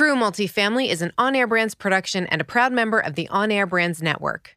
True Multifamily is an on air brands production and a proud member of the On Air Brands Network.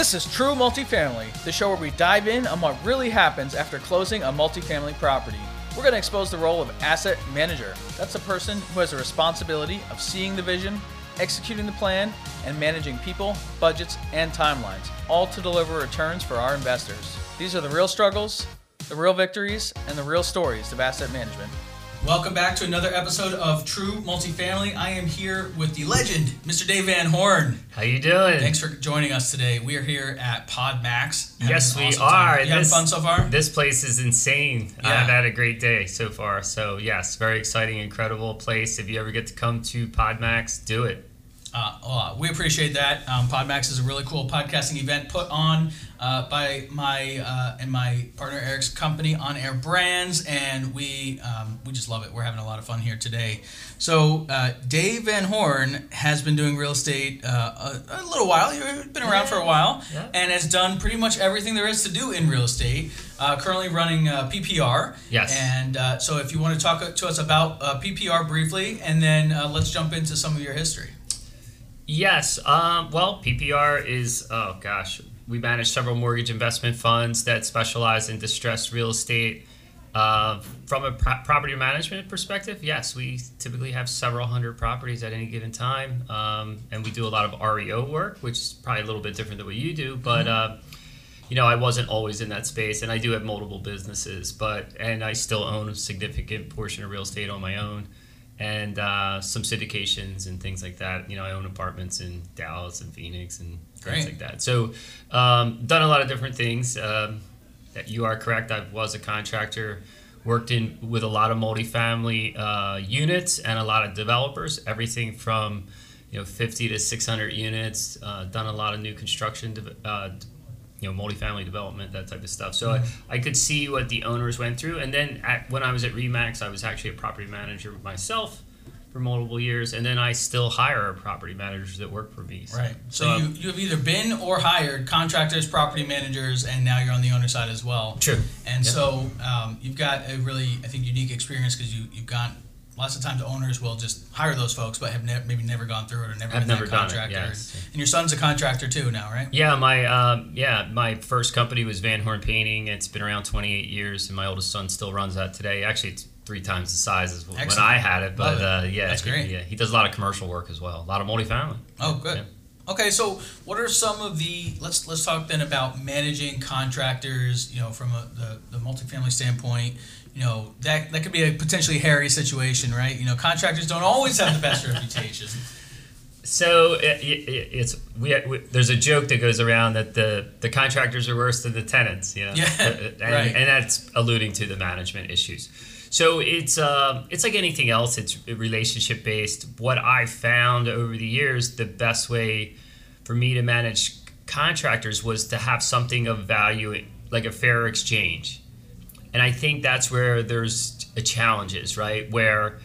This is True Multifamily, the show where we dive in on what really happens after closing a multifamily property. We're going to expose the role of asset manager. That's a person who has a responsibility of seeing the vision, executing the plan, and managing people, budgets, and timelines, all to deliver returns for our investors. These are the real struggles, the real victories, and the real stories of asset management. Welcome back to another episode of True Multifamily. I am here with the legend, Mr. Dave Van Horn. How you doing? Thanks for joining us today. We are here at Podmax. Yes, we awesome time. are. You having fun so far? This place is insane. Yeah. I've had a great day so far. So yes, very exciting, incredible place. If you ever get to come to Podmax, do it. Uh, uh, we appreciate that. Um, Podmax is a really cool podcasting event put on uh, by my uh, and my partner Eric's company, On Air Brands, and we um, we just love it. We're having a lot of fun here today. So uh, Dave Van Horn has been doing real estate uh, a, a little while. He's been around for a while, Yeah. and has done pretty much everything there is to do in real estate. Uh, currently running uh, PPR. Yes. And uh, so, if you want to talk to us about uh, PPR briefly, and then uh, let's jump into some of your history. Yes. Um, well, PPR is oh gosh, we manage several mortgage investment funds that specialize in distressed real estate. Uh, from a pro- property management perspective, yes, we typically have several hundred properties at any given time, um, and we do a lot of REO work, which is probably a little bit different than what you do. But uh, you know, I wasn't always in that space, and I do have multiple businesses, but and I still own a significant portion of real estate on my own, and uh, some syndications and things like that. You know, I own apartments in Dallas and Phoenix and Great. things like that. So, um, done a lot of different things. Um, that you are correct. I was a contractor, worked in with a lot of multifamily uh, units and a lot of developers. Everything from you know 50 to 600 units. Uh, done a lot of new construction. de- Uh, you know, multifamily development, that type of stuff. So I, I could see what the owners went through. And then at, when I was at Remax, I was actually a property manager myself for multiple years. And then I still hire property managers that work for me. Right. So, So, you, um, you have either been or hired contractors, property managers, and now you're on the owner side as well. True. And Yeah. so um, you've got a really, I think, unique experience because you, you've got lots of times owners will just hire those folks, but have ne- maybe never gone through it or never I've been never that done it, contractor. yes. And your son's a contractor too now, right? Yeah, my um, yeah, my first company was Van Horn Painting. It's been around 28 years, and my oldest son still runs that today. Actually, it's three times the size as when I had it. But uh, yeah, That's he- great. Yeah, he does a lot of commercial work as well, a lot of multifamily. Oh, good. Yeah. Okay, so what are some of the let's let's talk then about managing contractors, you know, from a, the the multifamily standpoint. You know, that that could be a potentially hairy situation, right? You know, contractors don't always have the best reputation. So it, it, it's we, we there's a joke that goes around that the the contractors are worse than the tenants, you know, Yeah, and, right. and that's alluding to the management issues. So it's um, it's like anything else. It's relationship based. What I found over the years, the best way for me to manage contractors was to have something of value, like a fair exchange. And I think that's where there's a challenges, right? Where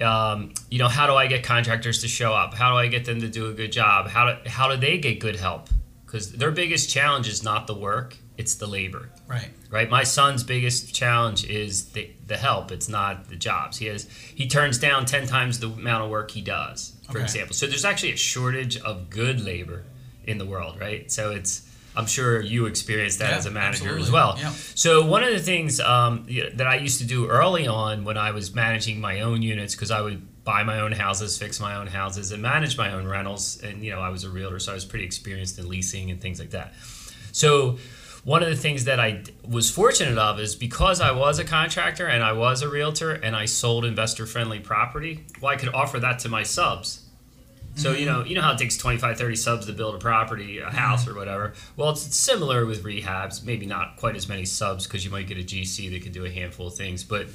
um, you know, how do I get contractors to show up? How do I get them to do a good job? How do how do they get good help? Because their biggest challenge is not the work; it's the labor Right. right? My son's biggest challenge is the, the help. It's not the jobs. He has he turns down ten times the amount of work he does, for Okay. example. So there's actually a shortage of good labor in the world, right? So it's I'm sure you experienced that Yeah, as a manager as well. Yeah. So one of the things um, that I used to do early on when I was managing my own units, because I would buy my own houses, fix my own houses, and manage my own rentals, and you know I was a realtor, so I was pretty experienced in leasing and things like that. So one of the things that I was fortunate of is because I was a contractor and I was a realtor and I sold investor friendly property, well I could offer that to my subs. So you mm-hmm. know, you know how it takes 25, 30 subs to build a property, a mm-hmm. house or whatever. Well, it's similar with rehabs. Maybe not quite as many subs because you might get a GC that could do a handful of things. But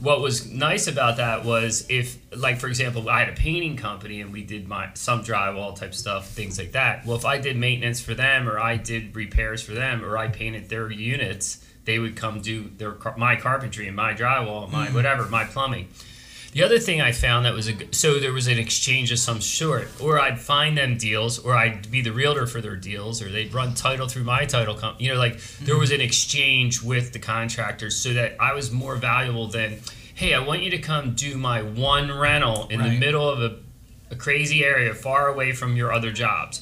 what was nice about that was if, like for example, I had a painting company and we did my some drywall type stuff, things like that. Well, if I did maintenance for them or I did repairs for them or I painted their units, they would come do their my carpentry and my drywall, my mm-hmm. whatever, my plumbing. The other thing I found that was a good, so there was an exchange of some sort, or I'd find them deals, or I'd be the realtor for their deals, or they'd run title through my title company. You know, like there was mm-hmm. an exchange with the contractors, so that I was more valuable than, hey, I want you to come do my one rental in the middle of a, a crazy area, far away from your other jobs.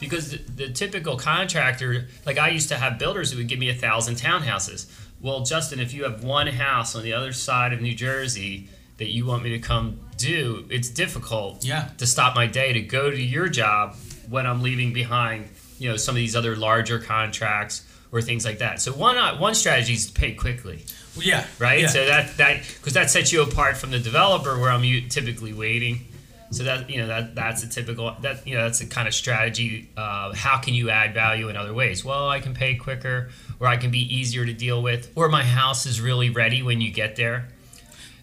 Because the, the typical contractor, like I used to have builders who would give me a thousand townhouses. Well, Justin, if you have one house on the other side of New Jersey that you want me to come do, it's difficult Yeah. to stop my day to go to your job when I'm leaving behind, you know, some of these other larger contracts or things like that. So one uh, one strategy is to pay quickly, Well, yeah. right? Yeah. So that that because that sets you apart from the developer where I'm typically waiting. So that you know that that's a typical that you know that's a kind of strategy. Uh, how can you add value in other ways? Well, I can pay quicker, or I can be easier to deal with, or my house is really ready when you get there.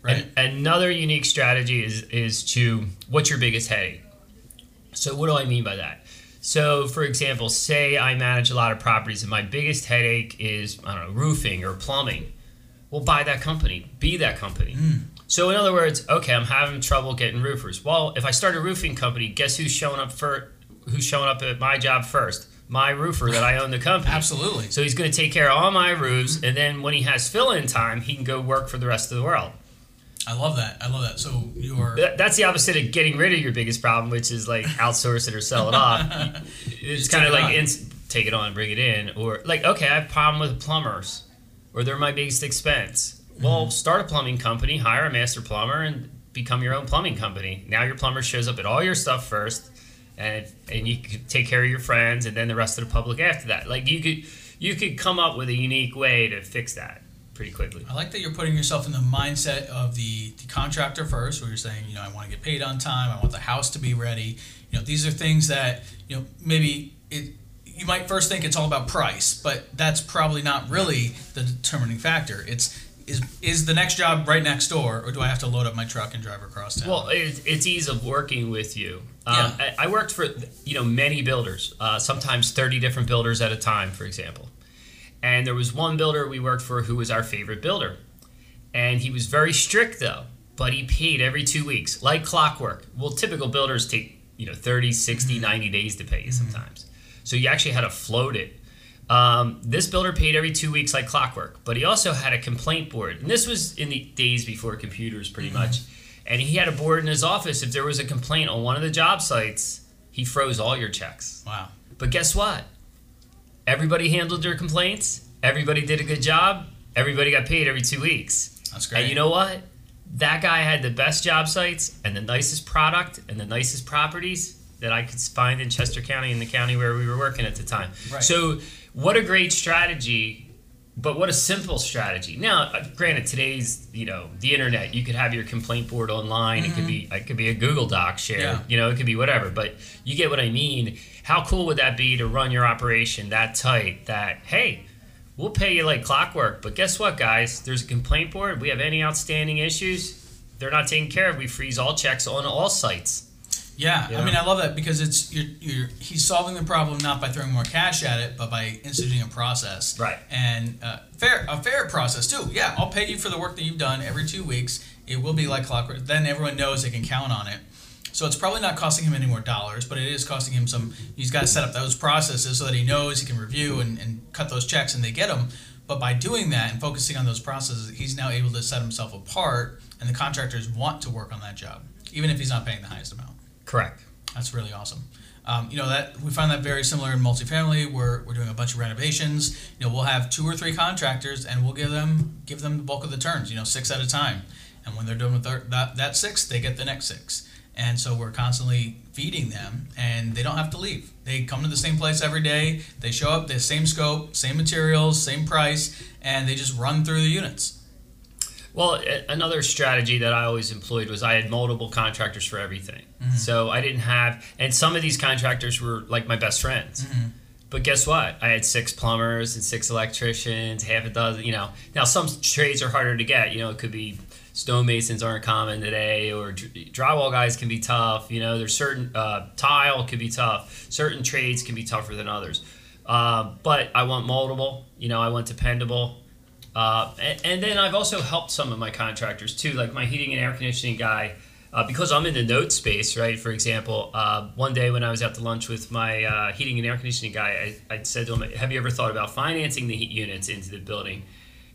Right. And another unique strategy is is to what's your biggest headache. So what do I mean by that? So for example, say I manage a lot of properties and my biggest headache is I don't know roofing or plumbing. Well, buy that company, be that company. Hmm. So in other words, okay, I'm having trouble getting roofers. Well, if I start a roofing company, guess who's showing up for who's showing up at my job first? My roofer that I own the company. Absolutely. So he's going to take care of all my roofs, and then when he has fill-in time, he can go work for the rest of the world. I love that. I love that. So you are. That's the opposite of getting rid of your biggest problem, which is like outsource it or sell it off. It's kind of it like take it on, bring it in, or like okay, I have a problem with plumbers, or they're my biggest expense. Well, Mm-hmm. start a plumbing company, hire a master plumber, and become your own plumbing company. Now your plumber shows up at all your stuff first, and and you can take care of your friends, and then the rest of the public after that. Like you could you could come up with a unique way to fix that pretty quickly. I like that you're putting yourself in the mindset of the, the contractor first, where you're saying, you know, I want to get paid on time. I want the house to be ready. You know, these are things that you know maybe it. You might first think it's all about price, but that's probably not really the determining factor. It's is is the next job right next door, or do I have to load up my truck and drive across town? Well, it, it's ease of working with you. Um, Yeah. I, I worked for you know many builders, uh, sometimes thirty different builders at a time, for example. And there was one builder we worked for who was our favorite builder, and he was very strict though. But he paid every two weeks, like clockwork. Well, typical builders take you know 30, 60, mm-hmm. 90 days to pay you sometimes. So you actually had to float it. Um, this builder paid every two weeks like clockwork, but he also had a complaint board. And this was in the days before computers, pretty mm-hmm. much. And he had a board in his office. If there was a complaint on one of the job sites, he froze all your checks. wow. But guess what? Everybody handled their complaints. Everybody did a good job. Everybody got paid every two weeks. That's great. And you know what? That guy had the best job sites and the nicest product and the nicest properties that I could find in Chester County in the county where we were working at the time. Right. So, what a great strategy, but what a simple strategy. Now, uh, granted, today's you know the internet. You could have your complaint board online. It could be it could be a Google Doc share. Yeah. You know, it could be whatever. But you get what I mean. How cool would that be to run your operation that tight? That hey, we'll pay you like clockwork. But guess what, guys? There's a complaint board. We have any outstanding issues. They're not taken care of. We freeze all checks on all sites. Yeah, Yeah. I mean, I love that because it's you're, you're he's solving the problem not by throwing more cash at it, but by instituting a process. Right. And uh, fair a fair process too. Yeah, I'll pay you for the work that you've done every two weeks. It will be like clockwork. Then everyone knows they can count on it. So it's probably not costing him any more dollars, but it is costing him some. He's got to set up those processes so that he knows he can review and, and cut those checks and they get them. But by doing that and focusing on those processes, he's now able to set himself apart, and the contractors want to work on that job, even if he's not paying the highest amount. Correct. That's really awesome. Um, you know that we find that very similar in multifamily. We're, we're doing a bunch of renovations. You know, we'll have two or three contractors, and we'll give them give them the bulk of the turns. You know, six at a time. And when they're done with their, that that six, they get the next six. And so we're constantly feeding them, and they don't have to leave. They come to the same place every day. They show up, the same scope, same materials, same price, and they just run through the units. Well, another strategy that I always employed was I had multiple contractors for everything. So I didn't have, and some of these contractors were like my best friends. But guess what? I had six plumbers and six electricians, half a dozen, you know. Now, some trades are harder to get. You know, it could be stonemasons aren't common today, or drywall guys can be tough. You know, there's certain, uh, tile can be tough. Certain trades can be tougher than others. Uh, but I want multiple, you know, I want dependable. Uh, and, and then I've also helped some of my contractors too, like my heating and air conditioning guy, uh, because I'm in the note space, right? For example, uh, one day when I was out to lunch with my uh, heating and air conditioning guy, I, I said to him, "Have you ever thought about financing the heat units into the building,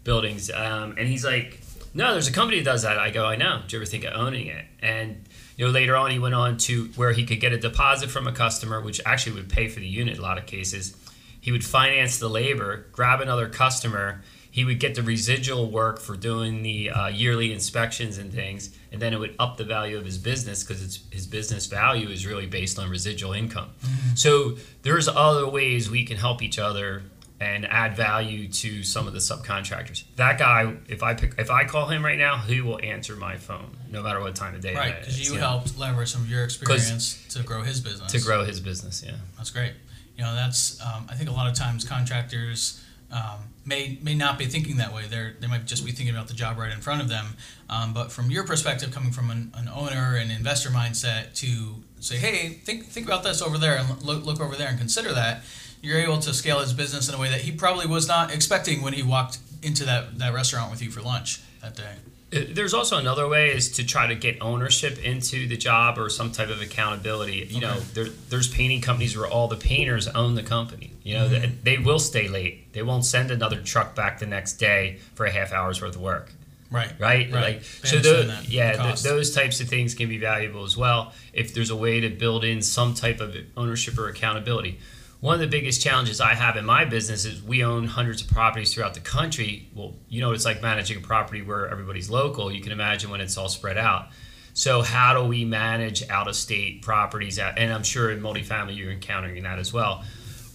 buildings?" Um, and he's like, "No, there's a company that does that." I go, "I know. Do you ever think of owning it?" And you know, later on, he went on to where he could get a deposit from a customer, which actually would pay for the unit a lot of cases. He would finance the labor, grab another customer. He would get the residual work for doing the uh, yearly inspections and things, and then it would up the value of his business because his business value is really based on residual income. So there's other ways we can help each other and add value to some of the subcontractors. That guy, if I pick, if I call him right now, he will answer my phone no matter what time of day. Right, because you know, helped leverage some of your experience to grow his business. to grow his business. Yeah. That's great. You know, that's um, I think a lot of times contractors um, may may not be thinking that way. They're they might just be thinking about the job right in front of them. Um, but from your perspective, coming from an, an owner and investor mindset, to say, hey, think think about this over there and look look over there and consider that, you're able to scale his business in a way that he probably was not expecting when he walked into that that restaurant with you for lunch that day. There's also another way is to try to get ownership into the job or some type of accountability. You know, there, there's painting companies where all the painters own the company. You know, they, they will stay late. They won't send another truck back the next day for a half hour's worth of work. Right. right? Right. Like They so, understand tho- that, yeah, th- those types of things can be valuable as well. If there's a way to build in some type of ownership or accountability. One of the biggest challenges I have in my business is we own hundreds of properties throughout the country. Well, you know, it's like managing a property where everybody's local. You can imagine when it's all spread out. So, how do we manage out of state properties? And I'm sure in multifamily you're encountering that as well.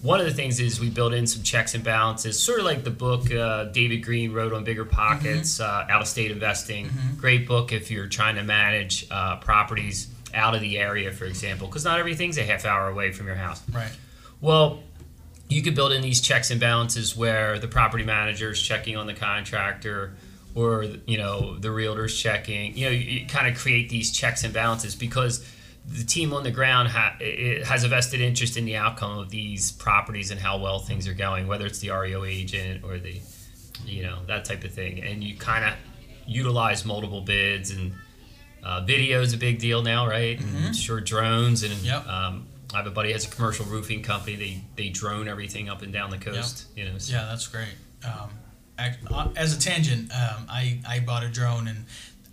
One of the things is we build in some checks and balances, sort of like the book uh, David Greene wrote on Bigger Pockets, uh, Out of State Investing. Great book if you're trying to manage uh, properties out of the area, for example, because not everything's a half hour away from your house. Right. Well, you could build in these checks and balances where the property manager is checking on the contractor or you know the realtor's checking. You know you, you kind of create these checks and balances because the team on the ground ha- has a vested interest in the outcome of these properties and how well things are going whether it's the REO agent or the you know that type of thing. And you kind of utilize multiple bids and uh, video is a big deal now right? And sure drones and Yep. um, I have a buddy has a commercial roofing company. They they drone everything up and down the coast. You know, so- Yeah, that's great. Um, uh, as a tangent, um, I, I bought a drone and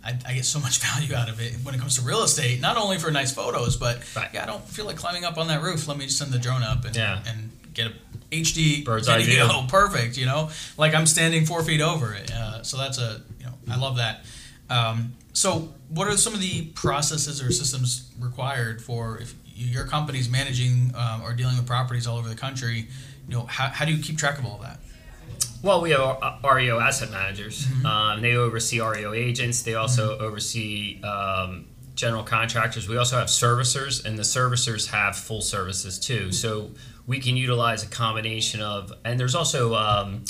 I, I get so much value out of it when it comes to real estate. Not only for nice photos, but Right. yeah, I don't feel like climbing up on that roof. Let me just send the drone up and Yeah. and get a HD Bird's eye video. view. Perfect. You know, like I'm standing four feet over it. Uh, so that's a you know I love that. Um, so what are some of the processes or systems required for if your company's managing um, or dealing with properties all over the country? You know, how, how do you keep track of all that? Well, we have uh, REO asset managers. Um, they oversee REO agents. They also oversee um, general contractors. We also have servicers, and the servicers have full services too. So we can utilize a combination of, and there's also um,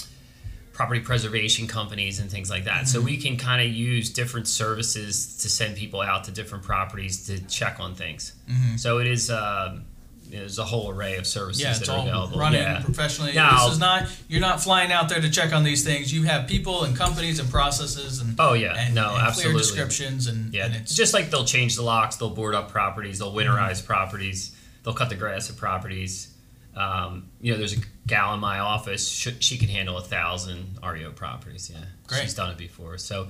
property preservation companies and things like that. So mm-hmm. we can kind of use different services to send people out to different properties to check on things. Mm-hmm. So it is. Um, there's a whole array of services Yeah, that are all available. running yeah. professionally. Now- this is not you're not flying out there to check on these things. You have people and companies and processes and Oh, yeah. and, No, and clear absolutely. descriptions and, Yeah, and it's it's just like they'll change the locks, they'll board up properties, they'll winterize mm-hmm. properties, they'll cut the grass of properties. Um, you know, there's a gal in my office. She, she can handle a thousand REO properties. Yeah, Great. she's done it before. So,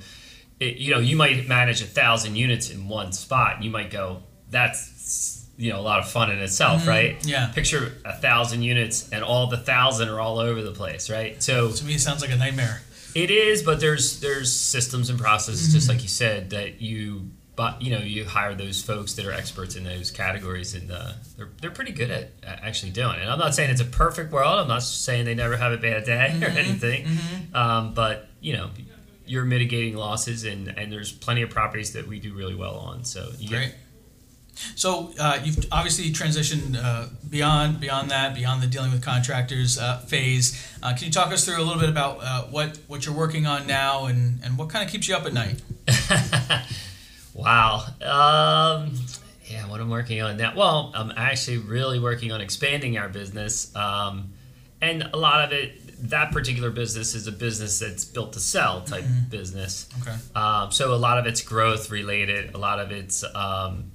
it, you know, you might manage a thousand units in one spot. You might go, that's you know a lot of fun in itself, right? Mm-hmm. Yeah. Picture a thousand units, and all the thousand are all over the place, right? So To me, it sounds like a nightmare. it is, but there's there's systems and processes, just like you said, that you but you know you hire those folks that are experts in those categories, and uh, they're they're pretty good at at actually doing it. I'm not saying it's a perfect world. I'm not saying they never have a bad day or anything, um, but you know. You're mitigating losses, and, and there's plenty of properties that we do really well on. So you get- Great. So uh, you've obviously transitioned uh, beyond beyond that, beyond the dealing with contractors uh, phase. Uh, can you talk us through a little bit about uh, what what you're working on now, and, and what kind of keeps you up at night? Wow. Um, yeah, what I'm working on now. Well, I'm actually really working on expanding our business. Um, and a lot of it, that particular business is a business that's built to sell type business. Okay. Um, so a lot of it's growth related. A lot of it's, um,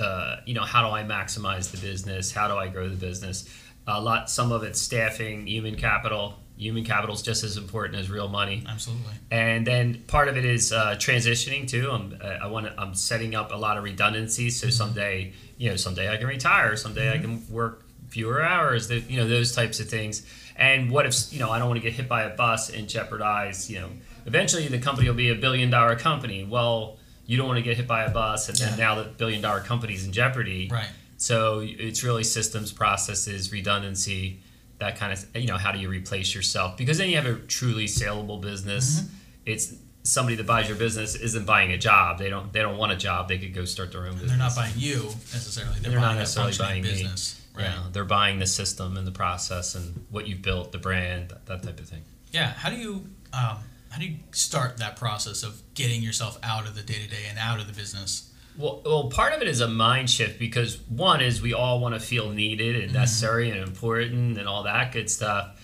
uh, you know, how do I maximize the business? How do I grow the business? A lot, some of it's staffing, human capital. Human capital is just as important as real money Absolutely. and then part of it is uh, transitioning too. I'm uh, I want to I'm setting up a lot of redundancies so someday you know someday I can retire, someday I can work fewer hours, that you know those types of things. And what if you know I don't want to get hit by a bus and jeopardize you know eventually the company will be a billion dollar company. Well, you don't want to get hit by a bus and then Yeah. now the billion dollar company's in jeopardy. Right. So it's really systems, processes, redundancy, that kind of you know how do you replace yourself? Because then you have a truly saleable business. Mm-hmm. It's somebody that buys your business isn't buying a job. They don't they don't want a job. They could go start their own business. They're not buying you necessarily. They're, They're not buying necessarily buying me. Right. Yeah, they're buying the system and the process and what you've built, the brand, that, that type of thing. Yeah. How do you um, how do you start that process of getting yourself out of the day to day and out of the business? Well, well, part of it is a mind shift because one is we all want to feel needed and necessary and important and all that good stuff.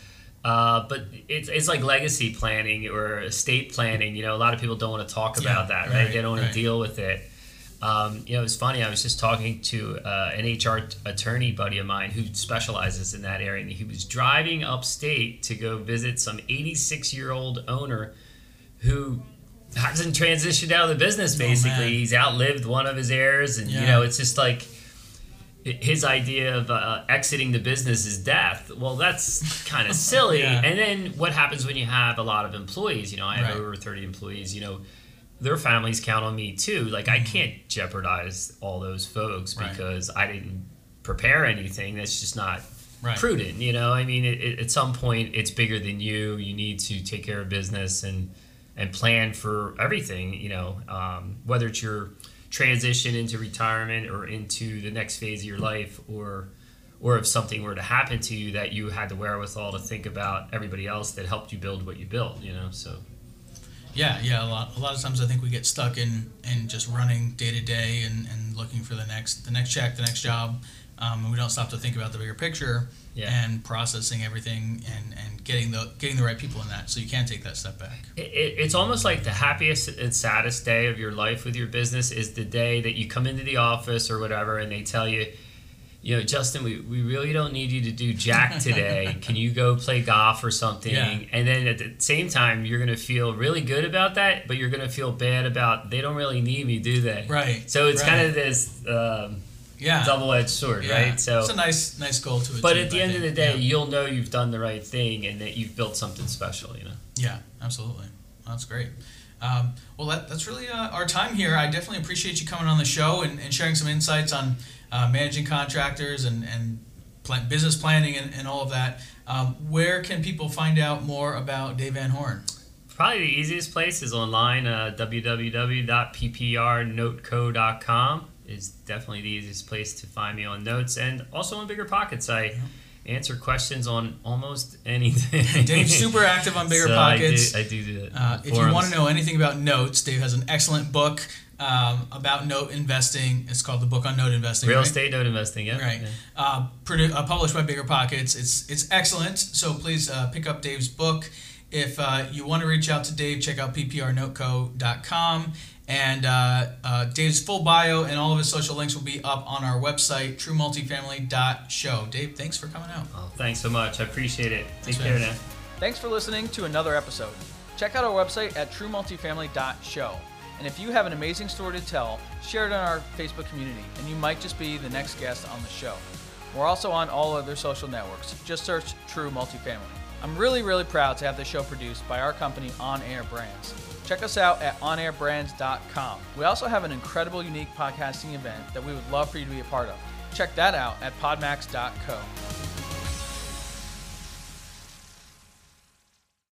Uh, but it's, it's like legacy planning or estate planning. You know, a lot of people don't want to talk Yeah, about that, right? right, They don't want right. to deal with it. Um, you know, it's funny. I was just talking to uh, an HR t- attorney buddy of mine who specializes in that area, and he was driving upstate to go visit some 86 year old owner who hasn't transitioned out of the business. Basically, Oh, he's outlived one of his heirs, and you know, it's just like his idea of uh, exiting the business is death. Well, that's kind of silly. Yeah. And then what happens when you have a lot of employees? You know, I have Right. over 30 employees. You know, their families count on me too. Like I can't jeopardize all those folks Mm-hmm. Right. because I didn't prepare anything. That's just not Right. prudent. You know, I mean, it, it, at some point, it's bigger than you. You need to take care of business and and plan for everything. You know, um, whether it's your transition into retirement or into the next phase of your life, or or if something were to happen to you that you had the wherewithal to think about everybody else that helped you build what you built. You know, so Yeah, yeah. A lot, a lot of times I think we get stuck in, in just running day to day and, and looking for the next the next check, the next job, um, and we don't stop to think about the bigger picture Yeah. and processing everything and, and getting the getting the right people in that. So you can take that step back. it, it, it's almost like the happiest and saddest day of your life with your business is the day that you come into the office or whatever and they tell you you know justin we, we really don't need you to do jack today can you go play golf or something Yeah. and then at the same time you're going to feel really good about that but you're going to feel bad about they don't really need me do they Right, so it's right. kind of this um, Yeah. double-edged sword yeah. right so it's a nice nice goal to achieve. but at the I end of the day yeah. you'll know you've done the right thing and that you've built something special you know Yeah, absolutely. That's great. Um, well, that, that's really uh, our time here. I definitely appreciate you coming on the show and, and sharing some insights on uh, managing contractors and, and plan, business planning and, and all of that. Um, where can people find out more about Dave Van Horn? Probably the easiest place is online. Uh, www.pprnoteco.com is definitely the easiest place to find me on notes, and also on Bigger Pockets. I answer questions on almost anything. Dave's super active on Bigger So Pockets. I do, I do the Uh, if you want to know anything about notes, Dave has an excellent book um, about note investing. It's called the Book on Note Investing. real right? estate note investing, yeah. Right. yeah. Uh, produ- uh, published by Bigger Pockets. It's it's excellent. So please uh, pick up Dave's book. If uh, you want to reach out to Dave, check out pprnoteco.com. And uh, uh, Dave's full bio and all of his social links will be up on our website, truemultifamily.show. Dave, thanks for coming out. Oh, thanks so much. I appreciate it. Take Thanks, care man. now. Thanks for listening to another episode. Check out our website at truemultifamily.show. And if you have an amazing story to tell, share it on our Facebook community, and you might just be the next guest on the show. We're also on all other social networks. Just search True Multifamily. I'm really, really proud to have the show produced by our company On Air Brands. Check us out at onairbrands.com. We also have an incredible, unique podcasting event that we would love for you to be a part of. Check that out at podmax.co.